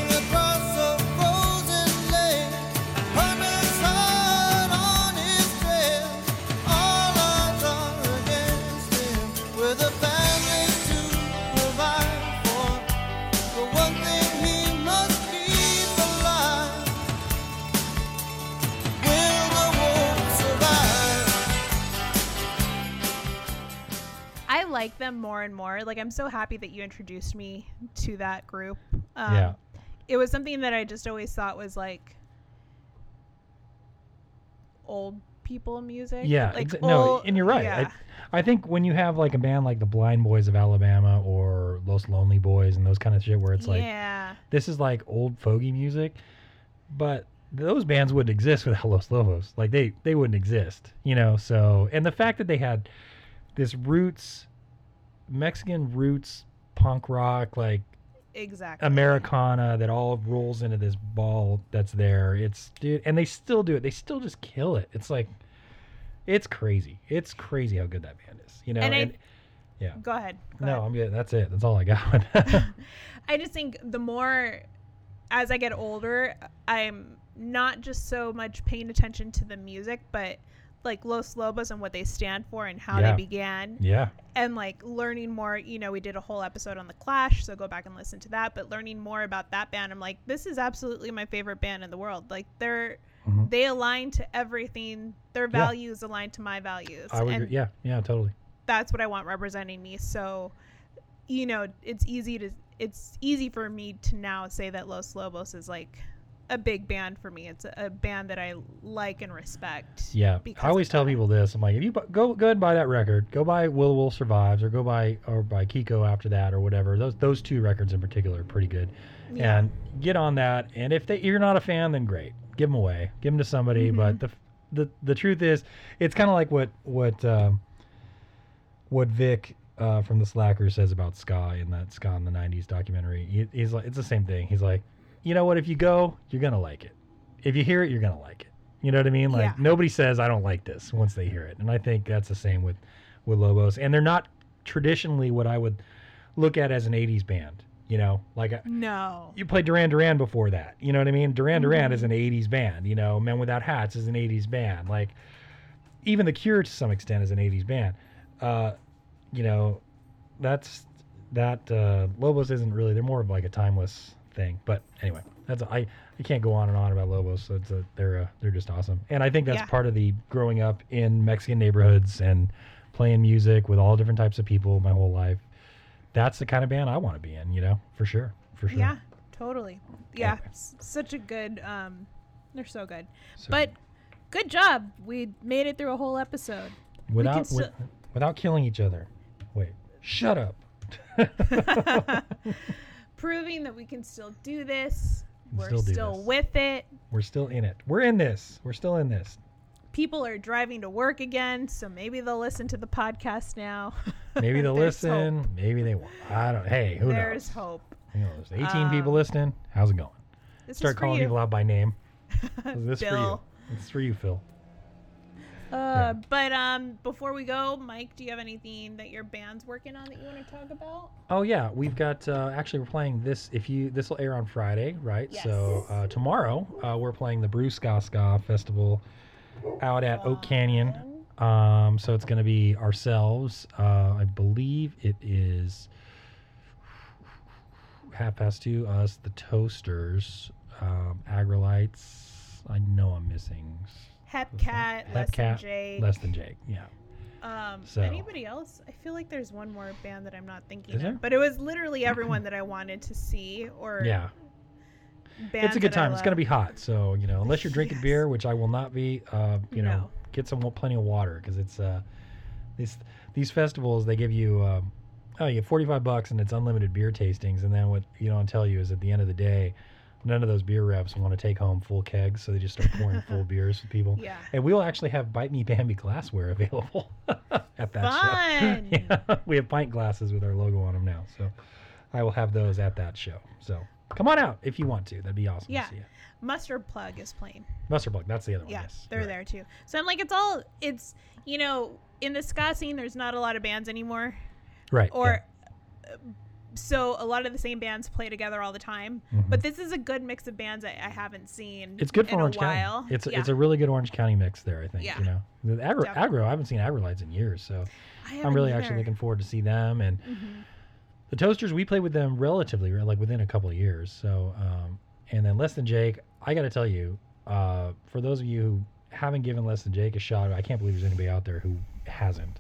like them more and more. Like I'm so happy that you introduced me to that group. Um, Yeah. It was something that I just always thought was like old people music. Yeah, Like exa- no, old- and you're right. Yeah. I, I think when you have like a band like the Blind Boys of Alabama or Los Lonely Boys and those kind of shit, where it's like yeah. this is like old fogey music, but those bands wouldn't exist without Los Lobos. Like they they wouldn't exist, you know. So and the fact that they had this roots Mexican roots punk rock, like exactly. Americana that all rolls into this ball that's there. It's dude, and they still do it. They still just kill it. It's like, it's crazy. It's crazy how good that band is. You know. And I- and- yeah. Go ahead. Go No, ahead. I'm good. That's it. That's all I got. I just think the more as I get older, I'm not just so much paying attention to the music, but like Los Lobos and what they stand for and how Yeah. they began. yeah. And like learning more, you know, we did a whole episode on the Clash, so go back and listen to that. But learning more about that band, I'm like, this is absolutely my favorite band in the world. Like they're Mhm. they align to everything. Their Yeah. values align to my values. I would. and. Yeah. Yeah. Totally. that's what I want representing me. So, you know, it's easy to it's easy for me to now say that Los Lobos is like a big band for me. It's a, a band that I like and respect. Yeah, I always tell that. people this. I'm like, if you bu- go go ahead and buy that record, go buy Will Will Survives, or go buy or buy Kiko after that, or whatever. Those those two records in particular are pretty good. Yeah. And get on that. And if they, you're not a fan, then great, give them away, give them to somebody. Mm-hmm. But the the the truth is, it's kind of like what what um, what Vic. Uh, from the Slacker says about ska in that ska in the '90s documentary. He, he's like, it's the same thing. He's like, you know what? If you go, you're gonna like it. If you hear it, you're gonna like it. You know what I mean? Like Yeah. nobody says I don't like this once they hear it, and I think that's the same with with Lobos. And they're not traditionally what I would look at as an '80s band. You know, like No. you played Duran Duran before that. You know what I mean? Duran Duran Mm-hmm. is an '80s band. You know, Men Without Hats is an '80s band. Like even The Cure to some extent is an '80s band. Uh, you know, that's that uh, Lobos isn't really. They're more of like a timeless thing. But anyway, that's I I can't go on and on about Lobos. So it's a, they're uh, they're just awesome, and I think that's Yeah. part of the growing up in Mexican neighborhoods and playing music with all different types of people my whole life. That's the kind of band I want to be in. You know, for sure, for sure. Yeah, totally. Yeah, Anyway. s- such a good. Um, they're so good. So, But good job. We made it through a whole episode. without still- with, without killing each other. Wait, shut up. Proving that we can still do this. We're still still, this. with it. We're still in it. We're in this. We're still in this. people are driving to work again, so maybe they'll listen to the podcast now. Maybe they'll listen. hope. Maybe they won't. I don't. Hey, who There's knows? hope. Who knows? 18 people Um, listening. How's it going? Start calling you. people out by name. This for you. Bill. This is for you, Phil. Uh, But um, before we go, Mike, do you have anything that your band's working on that you want to talk about? Oh yeah, we've got uh, actually we're playing this. If you this will air on Friday, right? Yes. So uh, tomorrow uh, we're playing the Brew Ska Ska Festival out at Oak Canyon. Um, so it's going to be ourselves. Uh, I believe it is half past two. Us, the Toasters, um, Aggrolites. I know I'm missing Hepcat, Less Than Jake. less than Jake. Yeah. Um, So- anybody else? I feel like there's one more band that I'm not thinking Is of, there? but it was literally everyone that I wanted to see or Yeah. it's a good time. It's going to be hot, so you know, unless you're drinking Yes. beer, which I will not be, uh, you know, No. get some plenty of water because it's uh, these these festivals they give you, um, oh, you get 45 bucks and it's unlimited beer tastings, and then what you don't tell you is at the end of the day, none of those beer reps want to take home full kegs, so they just start pouring full beers for people. Yeah. And we'll actually have Bite Me Bambi glassware available at that Fun. show. yeah, we have pint glasses with our logo on them now, so I will have those at that show. So come on out if you want to. That'd be awesome Yeah. to see you. Mustard Plug is playing. Mustard Plug, that's the other one. Yeah, yes, they're you're there right. too. So I'm like, it's all it's you know in the ska scene. There's not a lot of bands anymore, Right. or uh, so a lot of the same bands play together all the time. But this is a good mix of bands I, I haven't seen. Mm-hmm. it's good for Orange a while. County. It's yeah. it's a really good Orange County mix there. I think. Yeah. You know, the agro, agro. I haven't seen Aggrolites in years, so I I'm really either. actually looking forward to see them and Mhm. the Toasters. We played with them relatively like within a couple of years. So um, and then Less Than Jake. I got to tell you, uh, for those of you who haven't given Less Than Jake a shot, I can't believe there's anybody out there who hasn't.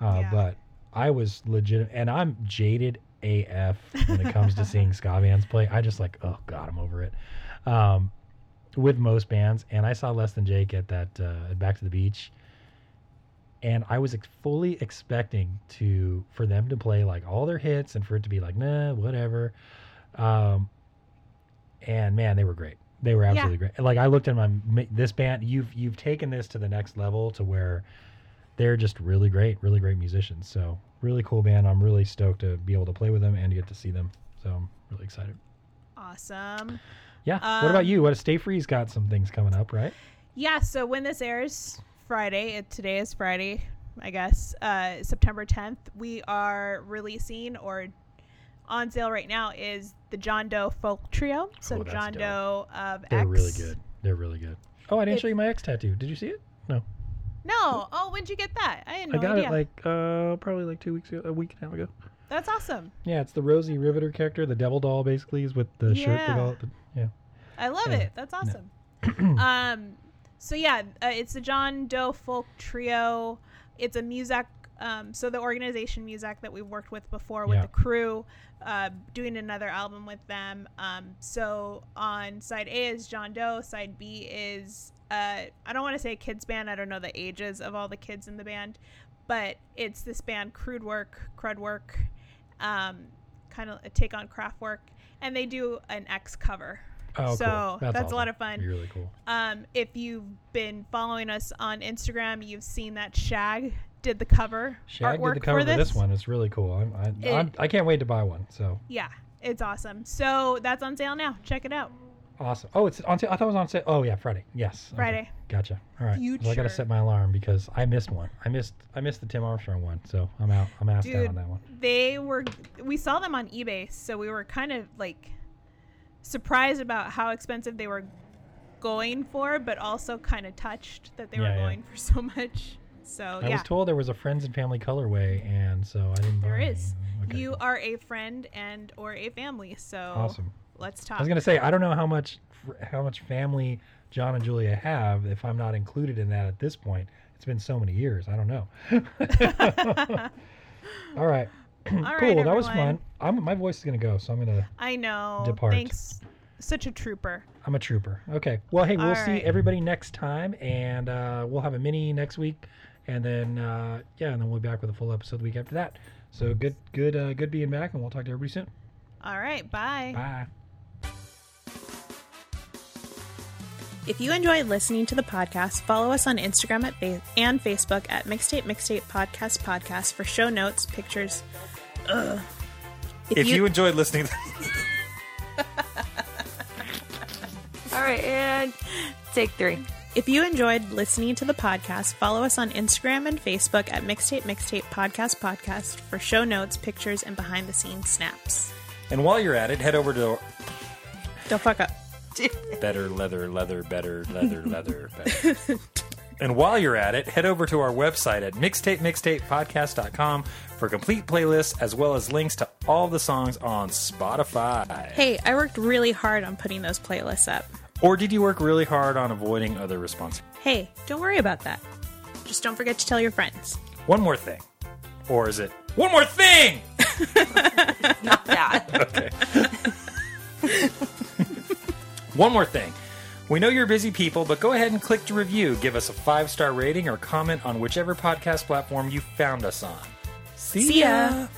Uh, Yeah. But I was legit, and I'm jaded AF when it comes to seeing ska bands play. I just like, oh god, I'm over it. Um, with most bands, and I saw Less Than Jake at that uh, at Back to the Beach, and I was ex- fully expecting to for them to play like all their hits and for it to be like, nah, whatever. Um, and man, they were great. They were absolutely great. Like I looked at my this band. You've you've taken this to the next level to where they're just really great, really great musicians. So really cool band. I'm really stoked to be able to play with them and to get to see them. So I'm really excited. Awesome. Yeah. what about Um, you? What if Stay Free's got some things coming up, right? Yeah, so when this airs Friday, it, today is Friday, I guess, uh, September 10th, we are releasing or on sale right now is the John Doe Folk Trio. So Oh, John dope. Doe of X. They're X. really good. They're really good. Oh, I didn't It- show you my X tattoo. Did you see it? No. No. Oh, when'd you get that? I had no I got idea. it like uh probably like two weeks ago, a week and a half ago. That's awesome. Yeah, it's the Rosie Riveter character, the Devil Doll, basically, is with the shirt Yeah. developed. Yeah. I love Yeah. it. That's awesome. um, so yeah, uh, it's the John Doe Folk Trio. It's a music. Um, so the organization music that we've worked with before with Yeah. the crew, uh, doing another album with them. Um, so on side A is John Doe. Side B is uh, I don't want to say kids band. I don't know the ages of all the kids in the band, but it's this band Crude Work, Crud Work, um, kind of a take on Kraftwerk, and they do an X cover. Oh, so cool. that's, That's, a lot of fun. Really cool. Um, if you've been following us on Instagram, you've seen that Shag did the cover Shag artwork did the cover for for this. this one. It's really cool. I'm, I, It- I'm, I can't wait to buy one. So Yeah, it's awesome. So that's on sale now. Check it out. Awesome. Oh, it's on sale. I thought it was on sale. Oh, yeah, Friday. Yes. okay. Friday. Gotcha. All right. Well, I gotta set my alarm because I missed one. I missed I missed the Tim Armstrong one. So I'm out. I'm asked out Dude, on that one. they were. We saw them on eBay, so we were kind of like surprised about how expensive they were going for, but also kind of touched that they Yeah, were yeah. going for so much. So I yeah, was told there was a friends and family colorway, and so I didn't. there is. Okay, you are a friend and or a family. So awesome. Let's talk. I was gonna say I don't know how much how much family John and Julia have if I'm not included in that at this point. It's been so many years. I don't know. All right. All cool. right, that was fun. I'm, my voice is gonna go, so I'm gonna. I know. Depart. Thanks. Such a trooper. I'm a trooper. Okay. Well, hey, we'll All see right. everybody next time, and uh, we'll have a mini next week, and then uh, yeah, and then we'll be back with a full episode the week after that. So good, good, uh, good being back, and we'll talk to everybody soon. All right. Bye. Bye. If you enjoyed listening to the podcast, follow us on Instagram at fa- and Facebook at Mixtape Mixtape Podcast Podcast for show notes, pictures. Ugh. If you, enjoyed listening, All right, and take three. If you enjoyed listening to the podcast, follow us on Instagram and Facebook at Mixtape Mixtape Podcast Podcast for show notes, pictures, and behind the scenes snaps. and while you're at it, head over to Don't fuck up. better leather, leather, better leather, leather, better. and while you're at it, head over to our website at mixtape mixtapemixtapepodcast.com for complete playlists as well as links to all the songs on Spotify. Hey, I worked really hard on putting those playlists up. Or did you work really hard on avoiding other responses? Hey, don't worry about that. Just don't forget to tell your friends. One more thing. Or is it one more thing? Not that. Okay. One more thing. We know you're busy people, but go ahead and click to review. Give us a five star rating or comment on whichever podcast platform you found us on. See, See ya.